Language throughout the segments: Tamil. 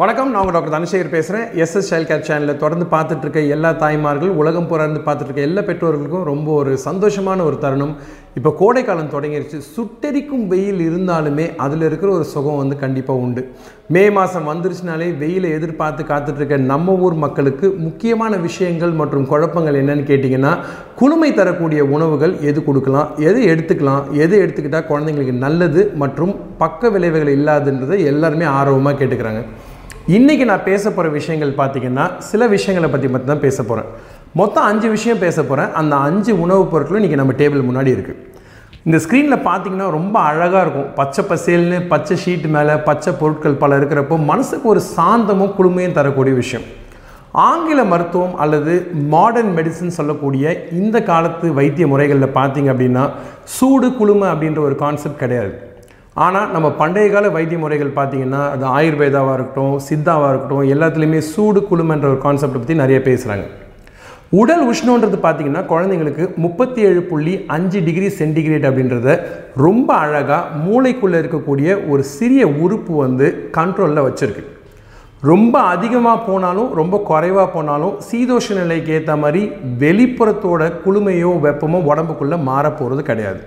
வணக்கம் நான் உங்கள் டாக்டர் தனசேகர் பேசுகிறேன் எஸ்எஸ் சைல்ட் கேர் சேனலில் தொடர்ந்து பார்த்துட்ருக்க எல்லா தாய்மார்கள் உலகம் புறந்து பார்த்துட்ருக்க எல்லா பெற்றோர்களுக்கும் ரொம்ப ஒரு சந்தோஷமான ஒரு தருணம். இப்போ கோடைக்காலம் தொடங்கிருச்சு. சுட்டெரிக்கும் வெயில் இருந்தாலுமே அதில் இருக்கிற ஒரு சுகம் வந்து கண்டிப்பாக உண்டு. மே மாதம் வந்துருச்சுனாலே வெயிலை எதிர்பார்த்து காத்துட்ருக்க நம்ம ஊர் மக்களுக்கு முக்கியமான விஷயங்கள் மற்றும் குழப்பங்கள் என்னன்னு கேட்டிங்கன்னா குளுமை தரக்கூடிய உணவுகள் எது கொடுக்கலாம் எது எடுத்துக்கலாம் எது எடுத்துக்கிட்டால் குழந்தைங்களுக்கு நல்லது மற்றும் பக்க விளைவுகள் இல்லாதுன்றதை எல்லாருமே ஆர்வமாக கேட்டுக்கிறாங்க. இன்றைக்கி நான் பேச போகிற விஷயங்கள் பார்த்தீங்கன்னா சில விஷயங்களை பற்றி மட்டும் தான் பேச போகிறேன் மொத்தம் அஞ்சு விஷயம் பேச போகிறேன் அந்த அஞ்சு உணவுப் பொருட்களும் இன்றைக்கி நம்ம டேபிள் முன்னாடி இருக்குது இந்த ஸ்க்ரீனில் பார்த்தீங்கன்னா ரொம்ப அழகாக இருக்கும். பச்சை பசேல்னு பச்சை ஷீட் மேலே பச்சை பொருட்கள் பல இருக்கிறப்போ மனசுக்கு ஒரு சாந்தமும் குளுமையும் தரக்கூடிய விஷயம். ஆங்கில மருத்துவம் அல்லது மாடர்ன் மெடிசன் சொல்லக்கூடிய இந்த காலத்து வைத்திய முறைகளில் பார்த்தீங்க அப்படின்னா சூடு குளுமை அப்படின்ற ஒரு கான்செப்ட் கிடையாது. ஆனால் நம்ம பண்டைய கால வைத்திய முறைகள் பார்த்திங்கன்னா அது ஆயுர்வேதாவாக இருக்கட்டும் சித்தாவாக இருக்கட்டும் எல்லாத்துலேயுமே சூடு குழுமன்ற ஒரு கான்செப்டை பற்றி நிறைய பேசுகிறாங்க உடல் உஷ்ணன்றது பார்த்திங்கன்னா குழந்தைங்களுக்கு முப்பத்தி ஏழு புள்ளி அஞ்சு டிகிரி சென்டிகிரேட் அப்படின்றத ரொம்ப அழகாக மூளைக்குள்ளே இருக்கக்கூடிய ஒரு சிறிய உறுப்பு வந்து கண்ட்ரோலில் வச்சுருக்கு. ரொம்ப அதிகமாக போனாலும் ரொம்ப குறைவாக போனாலும் சீதோஷ நிலைக்கு ஏற்ற மாதிரி வெளிப்புறத்தோட குளுமையோ வெப்பமோ உடம்புக்குள்ளே மாற போகிறது கிடையாது.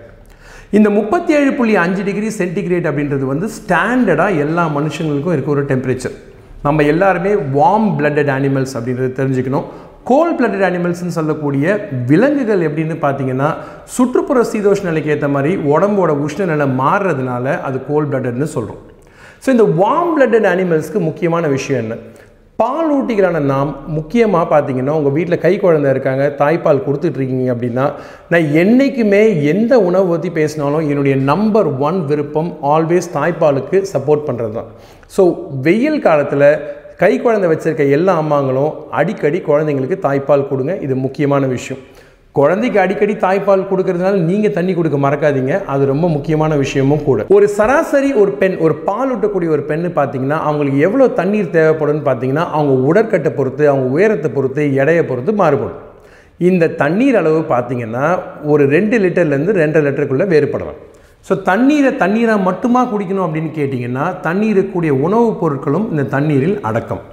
இந்த முப்பத்தி ஏழு புள்ளி அஞ்சு டிகிரி சென்டிகிரேட் அப்படின்றது வந்து ஸ்டாண்டர்டாக எல்லா மனுஷங்களுக்கும் இருக்க ஒரு டெம்பரேச்சர் நம்ம எல்லாருமே வார்ம் பிளட்டட் அனிமல்ஸ் அப்படின்றது தெரிஞ்சுக்கணும். கோல் பிளட்டட் அனிமல்ஸ்னு சொல்லக்கூடிய விலங்குகள் எப்படின்னு பார்த்தீங்கன்னா சுற்றுப்புற சீதோஷ நிலைக்கு ஏற்ற மாதிரி உடம்போட உஷ்ண நிலை மாறுறதுனால அது கோல் பிளட்டட்னு சொல்கிறோம் ஸோ இந்த வார்ம் பிளட்டட் அனிமல்ஸ்க்கு முக்கியமான விஷயம் என்ன? பால் ஊட்டிகளான நாம் முக்கியமாக பார்த்தீங்கன்னா உங்கள் வீட்டில் கை குழந்தை இருக்காங்க தாய்ப்பால் கொடுத்துட்ருக்கீங்க அப்படின்னா நான் என்றைக்குமே எந்த உணவு பற்றி பேசினாலும் என்னுடைய நம்பர் ஒன் விருப்பம் ஆல்வேஸ் தாய்ப்பாலுக்கு சப்போர்ட் பண்ணுறது தான் ஸோ வெயில் காலத்தில் கை குழந்தை வச்சுருக்க எல்லா அம்மாங்களும் அடிக்கடி குழந்தைங்களுக்கு தாய்ப்பால் கொடுங்க இது முக்கியமான விஷயம். குழந்தைக்கு அடிக்கடி தாய்ப்பால் கொடுக்கறதுனால நீங்கள் தண்ணி கொடுக்க மறக்காதீங்க. அது ரொம்ப முக்கியமான விஷயமும் கூட. ஒரு சராசரி ஒரு பெண் ஒரு பால் ஊட்டக்கூடிய ஒரு பெண்ணு பார்த்தீங்கன்னா அவங்களுக்கு எவ்வளோ தண்ணீர் தேவைப்படும்னு பார்த்தீங்கன்னா அவங்க உடற்கட்டை பொறுத்து அவங்க உயரத்தை பொறுத்து எடையை பொறுத்து மாறுபடும். இந்த தண்ணீர் அளவு பார்த்தீங்கன்னா ஒரு ரெண்டு லிட்டர்லேருந்து ரெண்டரை லிட்டருக்குள்ளே வேறுபடலாம். ஸோ தண்ணீரை தண்ணீராக மட்டுமா குடிக்கணும் அப்படின்னு கேட்டிங்கன்னா தண்ணீருக்குரிய உணவுப் பொருட்களும் இந்த தண்ணீரில் அடக்கம்.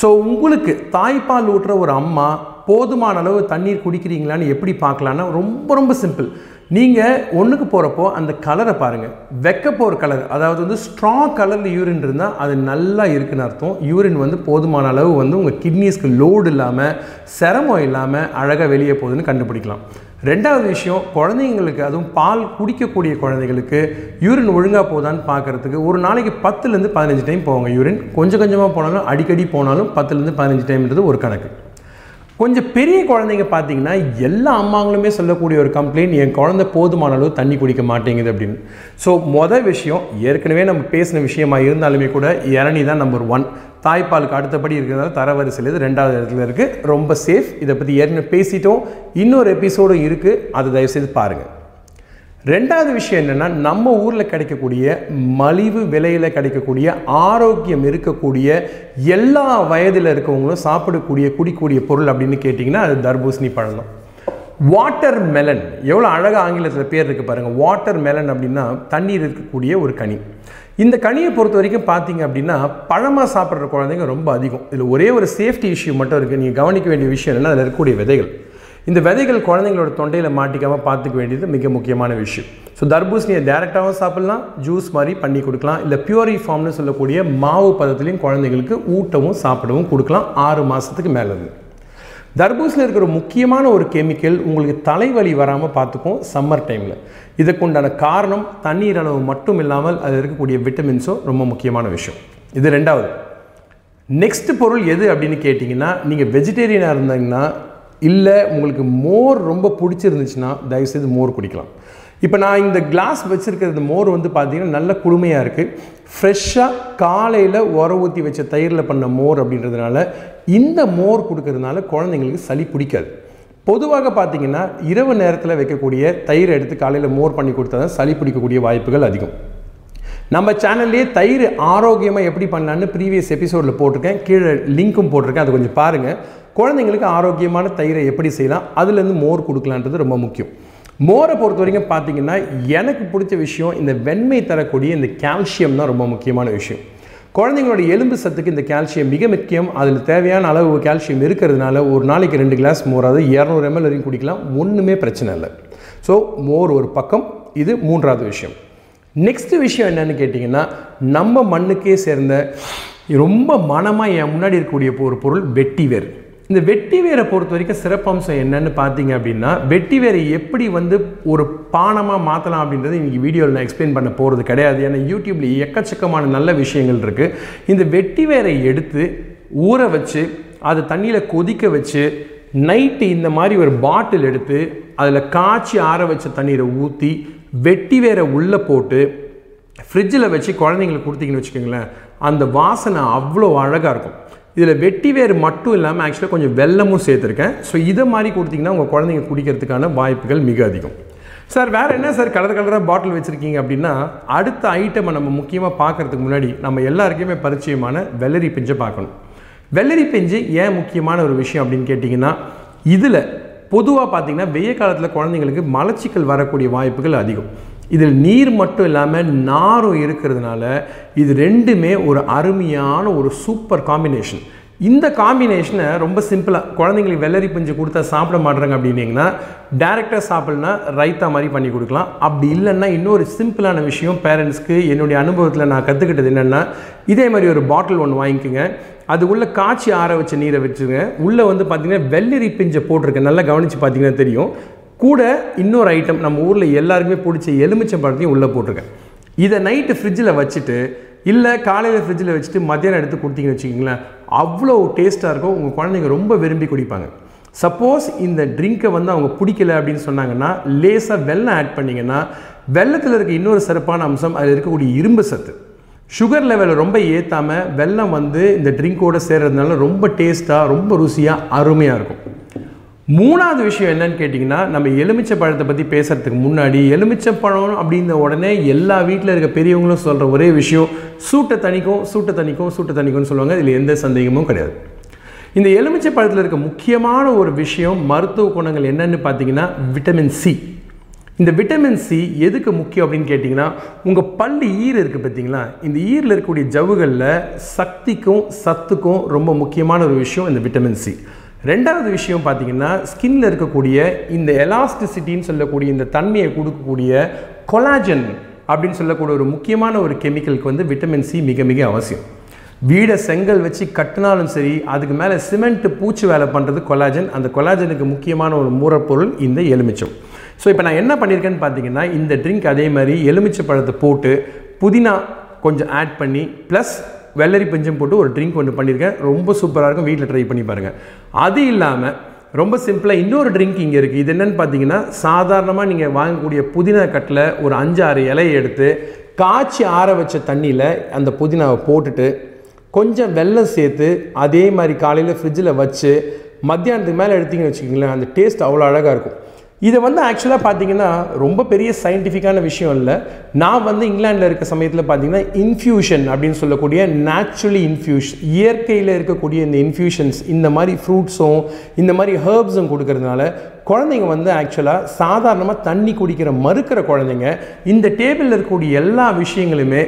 ஸோ உங்களுக்கு தாய்ப்பால் ஊட்டுற ஒரு அம்மா போதுமான அளவு தண்ணீர் குடிக்கிறீங்களான்னு எப்படி பார்க்கலான்னா ரொம்ப ரொம்ப சிம்பிள் நீங்கள் ஒன்றுக்கு போகிறப்போ அந்த கலரை பாருங்கள் வெக்க போகிற கலர் அதாவது வந்து ஸ்ட்ராங் கலரில் யூரின் இருந்தால் அது நல்லா இருக்குன்னு அர்த்தம். யூரின் வந்து போதுமான அளவு வந்து உங்கள் கிட்னிஸ்க்கு லோடு இல்லாமல் சிரமம் இல்லாமல் அழகாக வெளியே போகுதுன்னு கண்டுபிடிக்கலாம். ரெண்டாவது விஷயம் குழந்தைங்களுக்கு அதுவும் பால் குடிக்கக்கூடிய குழந்தைங்களுக்கு யூரின் ஒழுங்காக போதான்னு பார்க்குறதுக்கு ஒரு நாளைக்கு பத்துலேருந்து பதினஞ்சு டைம் போவாங்க யூரின் கொஞ்சம் கொஞ்சமாக போனாலும் அடிக்கடி போனாலும் பத்துலேருந்து பதினஞ்சு டைம்ன்றது ஒரு கணக்கு. கொஞ்சம் பெரிய குழந்தைங்க பார்த்தீங்கன்னா எல்லா அம்மாங்களுமே சொல்லக்கூடிய ஒரு கம்ப்ளைண்ட் என் குழந்தை போதுமான அளவு தண்ணி குடிக்க மாட்டேங்குது அப்படின்னு. ஸோ மொதல் விஷயம் ஏற்கனவே நம்ம பேசின விஷயமா இருந்தாலுமே கூட இரணி தான் நம்பர் ஒன் தாய்ப்பாலுக்கு அடுத்தபடி இருக்கிறதால தரவரிசையில் இது ரெண்டாவது இடத்துல இருக்குது ரொம்ப சேஃப் இதை பற்றி ஏற்கனவே பேசிட்டோம். இன்னொரு எபிசோடும் இருக்குது அதை தயவுசெய்து பாருங்கள் ரெண்டாவது விஷயம் என்னென்னா நம்ம ஊரில் கிடைக்கக்கூடிய மலிவு விலையில் கிடைக்கக்கூடிய ஆரோக்கியம் இருக்கக்கூடிய எல்லா வயதில் இருக்கவங்களும் சாப்பிடக்கூடிய குடிக்கூடிய பொருள் அப்படின்னு கேட்டிங்கன்னா அது தர்பூசணி பழம் தான். வாட்டர் மெலன் எவ்வளோ அழகாக ஆங்கிலத்தில் பேர் இருக்குது பாருங்கள் வாட்டர் மெலன் அப்படின்னா தண்ணீர் இருக்கக்கூடிய ஒரு கனி. இந்த கனியை பொறுத்த வரைக்கும் பார்த்தீங்க அப்படின்னா பழமாக சாப்பிட்ற குழந்தைங்க ரொம்ப அதிகம். இதில் ஒரே ஒரு சேஃப்டி இஷ்யூ மட்டும் இருக்குது நீங்கள் கவனிக்க வேண்டிய விஷயம் என்னென்னா அதில் இருக்கக்கூடிய விதைகள். இந்த விதைகள் குழந்தைங்களோட தொண்டையில் மாட்டிக்காமல் பார்த்துக்க வேண்டியது மிக முக்கியமான விஷயம். ஸோ தர்பூசணியை டேரெக்டாகவும் சாப்பிட்லாம் ஜூஸ் மாதிரி பண்ணி கொடுக்கலாம். இல்லை பியூரி ஃபார்ம்னு சொல்லக்கூடிய மாவு பதத்துலேயும் குழந்தைங்களுக்கு ஊட்டவும் சாப்பிடவும் கொடுக்கலாம் ஆறு மாதத்துக்கு மேலே தர்பூசில் இருக்கிற முக்கியமான ஒரு கெமிக்கல் உங்களுக்கு தலைவலி வராமல் பார்த்துக்கும் சம்மர் டைமில் இதுக்குண்டான காரணம் தண்ணீர் அளவு மட்டும் இல்லாமல் அதில் இருக்கக்கூடிய விட்டமின்ஸும் ரொம்ப முக்கியமான விஷயம். இது ரெண்டாவது. நெக்ஸ்ட் பொருள் எது அப்படின்னு கேட்டிங்கன்னா நீங்கள் வெஜிடேரியனாக இருந்தீங்கன்னா இல்லை உங்களுக்கு மோர் ரொம்ப பிடிச்சிருந்துச்சுன்னா தயவுசெய்து மோர் குடிக்கலாம். இப்போ நான் இந்த கிளாஸ் வச்சுருக்கிறது மோர் வந்து பார்த்தீங்கன்னா நல்ல குளுமையாக இருக்குது ஃப்ரெஷ்ஷாக காலையில் உர ஊற்றி வச்ச தயிரில் பண்ண மோர் அப்படின்றதுனால இந்த மோர் கொடுக்கறதுனால குழந்தைங்களுக்கு சளி பிடிக்காது. பொதுவாக பார்த்தீங்கன்னா இரவு நேரத்தில் வைக்கக்கூடிய தயிரை எடுத்து காலையில் மோர் பண்ணி கொடுத்தா தான் சளி பிடிக்கக்கூடிய வாய்ப்புகள் அதிகம். நம்ம சேனல்லையே தயிர் ஆரோக்கியமாக எப்படி பண்ணலான்னு ப்ரீவியஸ் எபிசோடில் போட்டிருக்கேன். கீழே லிங்க்கும் போட்டிருக்கேன். அது கொஞ்சம் பாருங்கள் குழந்தைங்களுக்கு ஆரோக்கியமான தயிரை எப்படி செய்யலாம்? அதுலேருந்து மோர் கொடுக்கலான்றது ரொம்ப முக்கியம். மோரை பொறுத்த வரைக்கும் பார்த்தீங்கன்னா எனக்கு பிடிச்ச விஷயம் இந்த வெண்மை தரக்கூடிய இந்த கால்சியம் தான் ரொம்ப முக்கியமான விஷயம். குழந்தைங்களோட எலும்பு சத்துக்கு இந்த கால்சியம் மிக முக்கியம். அதில் தேவையான அளவு கால்சியம் இருக்கிறதுனால ஒரு நாளைக்கு ரெண்டு கிளாஸ் மோர் அதாவது இரநூறு எம்எல் வரைக்கும் குடிக்கலாம். ஒன்றுமே பிரச்சனை இல்லை. ஸோ மோர் ஒரு பக்கம் இது மூன்றாவது விஷயம். நெக்ஸ்ட் விஷயம் என்னென்னு கேட்டிங்கன்னா நம்ம மண்ணுக்கே சேர்ந்த ரொம்ப மனமாக என் முன்னாடி இருக்கக்கூடிய ஒரு பொருள் வெட்டிவேர் இந்த வெட்டி வேரை பொறுத்த வரைக்கும் சிறப்பம்சம் என்னன்னு பார்த்தீங்க அப்படின்னா வெட்டி வேரை எப்படி வந்து ஒரு பானமாக மாற்றலாம் அப்படின்றது இன்றைக்கி வீடியோவில் நான் எக்ஸ்பிளைன் பண்ண போகிறது கிடையாது. ஏன்னா யூடியூப்பில் எக்கச்சக்கமான நல்ல விஷயங்கள் இருக்குது இந்த வெட்டி வேரை எடுத்து ஊற வச்சு அதை தண்ணியில் கொதிக்க வச்சு நைட்டு இந்த மாதிரி ஒரு பாட்டில் எடுத்து அதில் காய்ச்சி ஆற வச்ச தண்ணீரை ஊற்றி வெட்டி வேரை உள்ளே போட்டு ஃப்ரிட்ஜில் வச்சு குழந்தைங்களுக்கு கொடுத்தீங்கன்னு வச்சுக்கோங்களேன் அந்த வாசனை அவ்வளோ அழகாக இருக்கும். இதில் வெட்டி வேறு மட்டும் இல்லாமல் ஆக்சுவலாக கொஞ்சம் வெல்லமும் சேர்த்துருக்கேன். ஸோ இதை மாதிரி கொடுத்தீங்கன்னா உங்கள் குழந்தைங்க குடிக்கிறதுக்கான வாய்ப்புகள் மிக அதிகம். சார் வேறு என்ன சார் கலர் கலராக பாட்டில் வச்சுருக்கீங்க அப்படின்னா அடுத்த ஐட்டமை நம்ம முக்கியமாக பார்க்குறதுக்கு முன்னாடி நம்ம எல்லாருக்குமே பரிச்சயமான வெள்ளரி பிஞ்சை பார்க்கணும். வெள்ளரி பிஞ்சு ஏன் முக்கியமான ஒரு விஷயம் அப்படின்னு கேட்டிங்கன்னா இதில் பொதுவாக பார்த்தீங்கன்னா வெய்ய காலத்தில் குழந்தைங்களுக்கு மலச்சிக்கல் வரக்கூடிய வாய்ப்புகள் அதிகம். இதில் நீர் மட்டும் இல்லாமல் நாரும் இருக்கிறதுனால இது ரெண்டுமே ஒரு அருமையான ஒரு சூப்பர் காம்பினேஷன் இந்த காம்பினேஷனை ரொம்ப சிம்பிளாக குழந்தைங்களுக்கு வெள்ளரி பிஞ்சு கொடுத்தா சாப்பிட மாட்றாங்க அப்படின்னீங்கன்னா டேரெக்டாக சாப்பிட்லன்னா ரைத்தா மாதிரி பண்ணி கொடுக்கலாம். அப்படி இல்லைன்னா இன்னொரு சிம்பிளான விஷயம் பேரண்ட்ஸ்க்கு என்னுடைய அனுபவத்தில் நான் கற்றுக்கிட்டது என்னென்னா இதே மாதிரி ஒரு பாட்டில் ஒன்று வாங்கிக்கோங்க. அது காய்ச்சி ஆற வச்ச நீரை வச்சுருங்க உள்ளே வந்து பார்த்திங்கன்னா வெள்ளரி பிஞ்சை போட்டிருக்கேன் நல்லா கவனித்து பார்த்தீங்கன்னா தெரியும். கூட இன்னொரு ஐட்டம் நம்ம ஊரில் எல்லாருக்குமே பிடிச்ச எலுமிச்சம்பழத்தையும் உள்ளே போட்டிருக்கேன். இதை நைட்டு ஃப்ரிட்ஜில் வச்சுட்டு இல்லை காலையில் ஃப்ரிட்ஜில் வச்சுட்டு மதியானம் எடுத்து கொடுத்தீங்கன்னு வச்சுக்கிங்களேன் அவ்வளோ டேஸ்ட்டாக இருக்கும். உங்கள் குழந்தைங்க ரொம்ப விரும்பி குடிப்பாங்க. சப்போஸ் இந்த ட்ரிங்க்கை வந்து அவங்க பிடிக்கல அப்படின்னு சொன்னாங்கன்னா லேசாக வெல்லம் ஆட் பண்ணிங்கன்னா வெள்ளத்தில் இருக்க இன்னொரு சிறப்பான அம்சம் அதில் இருக்கக்கூடிய இரும்பு சத்து. சுகர் லெவலை ரொம்ப ஏற்றாமல் வெல்லம் வந்து இந்த ட்ரிங்கோடு சேர்றதுனால ரொம்ப டேஸ்ட்டாக ரொம்ப ருசியாக அருமையாக இருக்கும். மூணாவது விஷயம் என்னன்னு கேட்டிங்கன்னா நம்ம எலுமிச்சை பழத்தை பற்றி பேசுகிறதுக்கு முன்னாடி எலுமிச்சை பழம் அப்படின்ற உடனே எல்லா வீட்டில் இருக்க பெரியவங்களும் சொல்கிற ஒரே விஷயம் சூட்டை தணிக்கும் சூட்டை தணிக்கும் சூட்டை தணிக்கும்னு சொல்லுவாங்க. இதில் எந்த சந்தேகமும் கிடையாது. இந்த எலுமிச்சை பழத்தில் இருக்க முக்கியமான ஒரு விஷயம் மருத்துவ குணங்கள் என்னன்னு பார்த்தீங்கன்னா விட்டமின் சி இந்த விட்டமின் சி எதுக்கு முக்கியம் அப்படின்னு கேட்டிங்கன்னா உங்கள் பல்லு ஈர் இருக்குது பார்த்தீங்களா இந்த ஈரில் இருக்கக்கூடிய ஜவுகளில் சக்திக்கும் சத்துக்கும் ரொம்ப முக்கியமான ஒரு விஷயம் இந்த விட்டமின் சி ரெண்டாவது விஷயம் பார்த்தீங்கன்னா ஸ்கின்ல இருக்கக்கூடிய இந்த எலாஸ்டிசிட்டின்னு சொல்லக்கூடிய இந்த தன்மையை கொடுக்கக்கூடிய கொலாஜன் அப்படின்னு சொல்லக்கூடிய ஒரு முக்கியமான ஒரு கெமிக்கலுக்கு வந்து விட்டமின் சி மிக மிக அவசியம். வீடை செங்கல் வச்சு கட்டினாலும் சரி அதுக்கு மேலே சிமெண்ட் பூச்சி வேலை பண்ணுறது கொலாஜன் அந்த கொலாஜனுக்கு முக்கியமான ஒரு மூலப்பொருள் இந்த எலுமிச்சம். ஸோ இப்போ நான் என்ன பண்ணியிருக்கேன்னு பார்த்தீங்கன்னா இந்த ட்ரிங்க் அதே மாதிரி எலுமிச்சை பழத்தை போட்டு புதினா கொஞ்சம் ஆட் பண்ணி ப்ளஸ் வெள்ளரி பஞ்சம் போட்டு ஒரு ட்ரிங்க் ஒன்று பண்ணியிருக்கேன் ரொம்ப சூப்பராக இருக்கும். வீட்டில் ட்ரை பண்ணி பாருங்கள் அது இல்லாமல் ரொம்ப சிம்பிளாக இன்னொரு ட்ரிங்க் இங்கே இருக்குது இது என்னென்னு பார்த்தீங்கன்னா சாதாரணமாக நீங்கள் வாங்கக்கூடிய புதினா கட்டில் ஒரு அஞ்சு ஆறு இலையை எடுத்து காய்ச்சி ஆற வச்ச தண்ணியில் அந்த புதினாவை போட்டுட்டு கொஞ்சம் வெள்ளம் சேர்த்து அதே மாதிரி காலையில் ஃப்ரிட்ஜில் வச்சு மத்தியானத்துக்கு மேலே எடுத்தீங்கன்னு வச்சுக்கிங்களேன் அந்த டேஸ்ட் அவ்வளோ அழகாக இருக்கும். இதை வந்து ஆக்சுவலாக பார்த்தீங்கன்னா ரொம்ப பெரிய சயின்டிஃபிக்கான விஷயம் இல்லை. நான் வந்து இங்கிலாண்டில் இருக்க சமயத்தில் பார்த்தீங்கன்னா இன்ஃப்யூஷன் அப்படின்னு சொல்லக்கூடிய நேச்சுரலி இன்ஃபியூஷன் இயற்கையில் இருக்கக்கூடிய இந்த இன்ஃப்யூஷன்ஸ் இந்த மாதிரி ஃப்ரூட்ஸும் இந்த மாதிரி ஹர்ப்ஸும் கொடுக்கறதுனால குழந்தைங்க வந்து ஆக்சுவலாக சாதாரணமாக தண்ணி குடிக்கிற மறுக்கிற குழந்தைங்க இந்த டேபிளில் இருக்கக்கூடிய எல்லா விஷயங்களுமே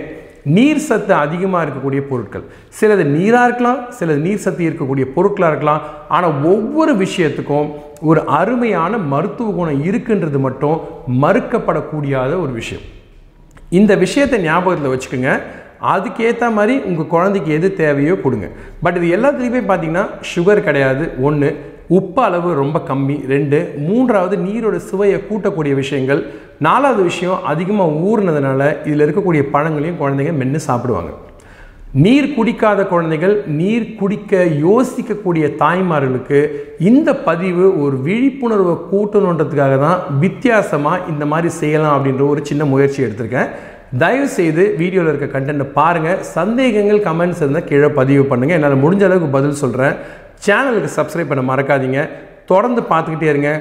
நீர் சத்து அதிகமாக இருக்கக்கூடிய பொருட்கள். சிலது நீராக இருக்கலாம் சிலது நீர் சத்து இருக்கக்கூடிய பொருட்களாக இருக்கலாம். ஆனால் ஒவ்வொரு விஷயத்துக்கும் ஒரு அருமையான மருத்துவ குணம் இருக்குன்றது மட்டும் மறுக்கப்படக்கூடியாத ஒரு விஷயம். இந்த விஷயத்தை ஞாபகத்தில் வச்சுக்கோங்க. அதுக்கேற்ற மாதிரி உங்கள் குழந்தைக்கு எது தேவையோ கொடுங்க. பட் இது எல்லாத்துலேயுமே பார்த்தீங்கன்னா சுகர் கிடையாது ஒன்று உப்பு அளவு ரொம்ப கம்மி ரெண்டு. மூன்றாவது நீரோட சுவையை கூட்டக்கூடிய விஷயங்கள் நாலாவது விஷயம் அதிகமாக ஊறினதுனால இதில் இருக்கக்கூடிய பழங்களையும் குழந்தைங்க மென்று சாப்பிடுவாங்க. நீர் குடிக்காத குழந்தைகள் நீர் குடிக்க யோசிக்கக்கூடிய தாய்மார்களுக்கு இந்த பதிவு ஒரு விழிப்புணர்வை கூட்டணுன்றதுக்காக தான் வித்தியாசமாக இந்த மாதிரி செய்யலாம் அப்படின்ற ஒரு சின்ன முயற்சி எடுத்திருக்கேன். தயவு செய்து வீடியோவில் இருக்க கண்டென்ட்டை பாருங்கள் சந்தேகங்கள் கமெண்ட்ஸ் இருந்தால் கீழே பதிவு பண்ணுங்கள் என்னால் முடிஞ்ச அளவுக்கு பதில் சொல்கிறேன் சேனலுக்கு சப்ஸ்கிரைப் பண்ண மறக்காதீங்க. தொடர்ந்து பார்த்துக்கிட்டே இருங்க.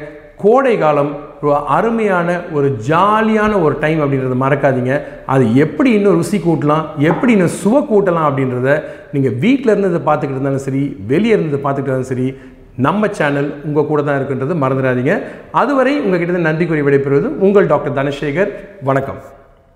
கோடை காலம் அருமையான ஒரு ஜாலியான ஒரு டைம் அப்படின்றத மறக்காதீங்க. அது எப்படி இன்னும் ருசி கூட்டலாம் எப்படி இன்னும் சுவை கூட்டலாம் அப்படின்றத நீங்கள் வீட்டில் இருந்தது பார்த்துக்கிட்டு இருந்தாலும் சரி வெளியே இருந்தது பார்த்துக்கிட்டு இருந்தாலும் சரி நம்ம சேனல் உங்கள் கூட தான் இருக்குன்றது மறந்துடாதீங்க. அதுவரை உங்கள் உங்ககிட்ட நன்றி கூறி விடைபெறுவது உங்கள் டாக்டர் தனசேகர். வணக்கம்.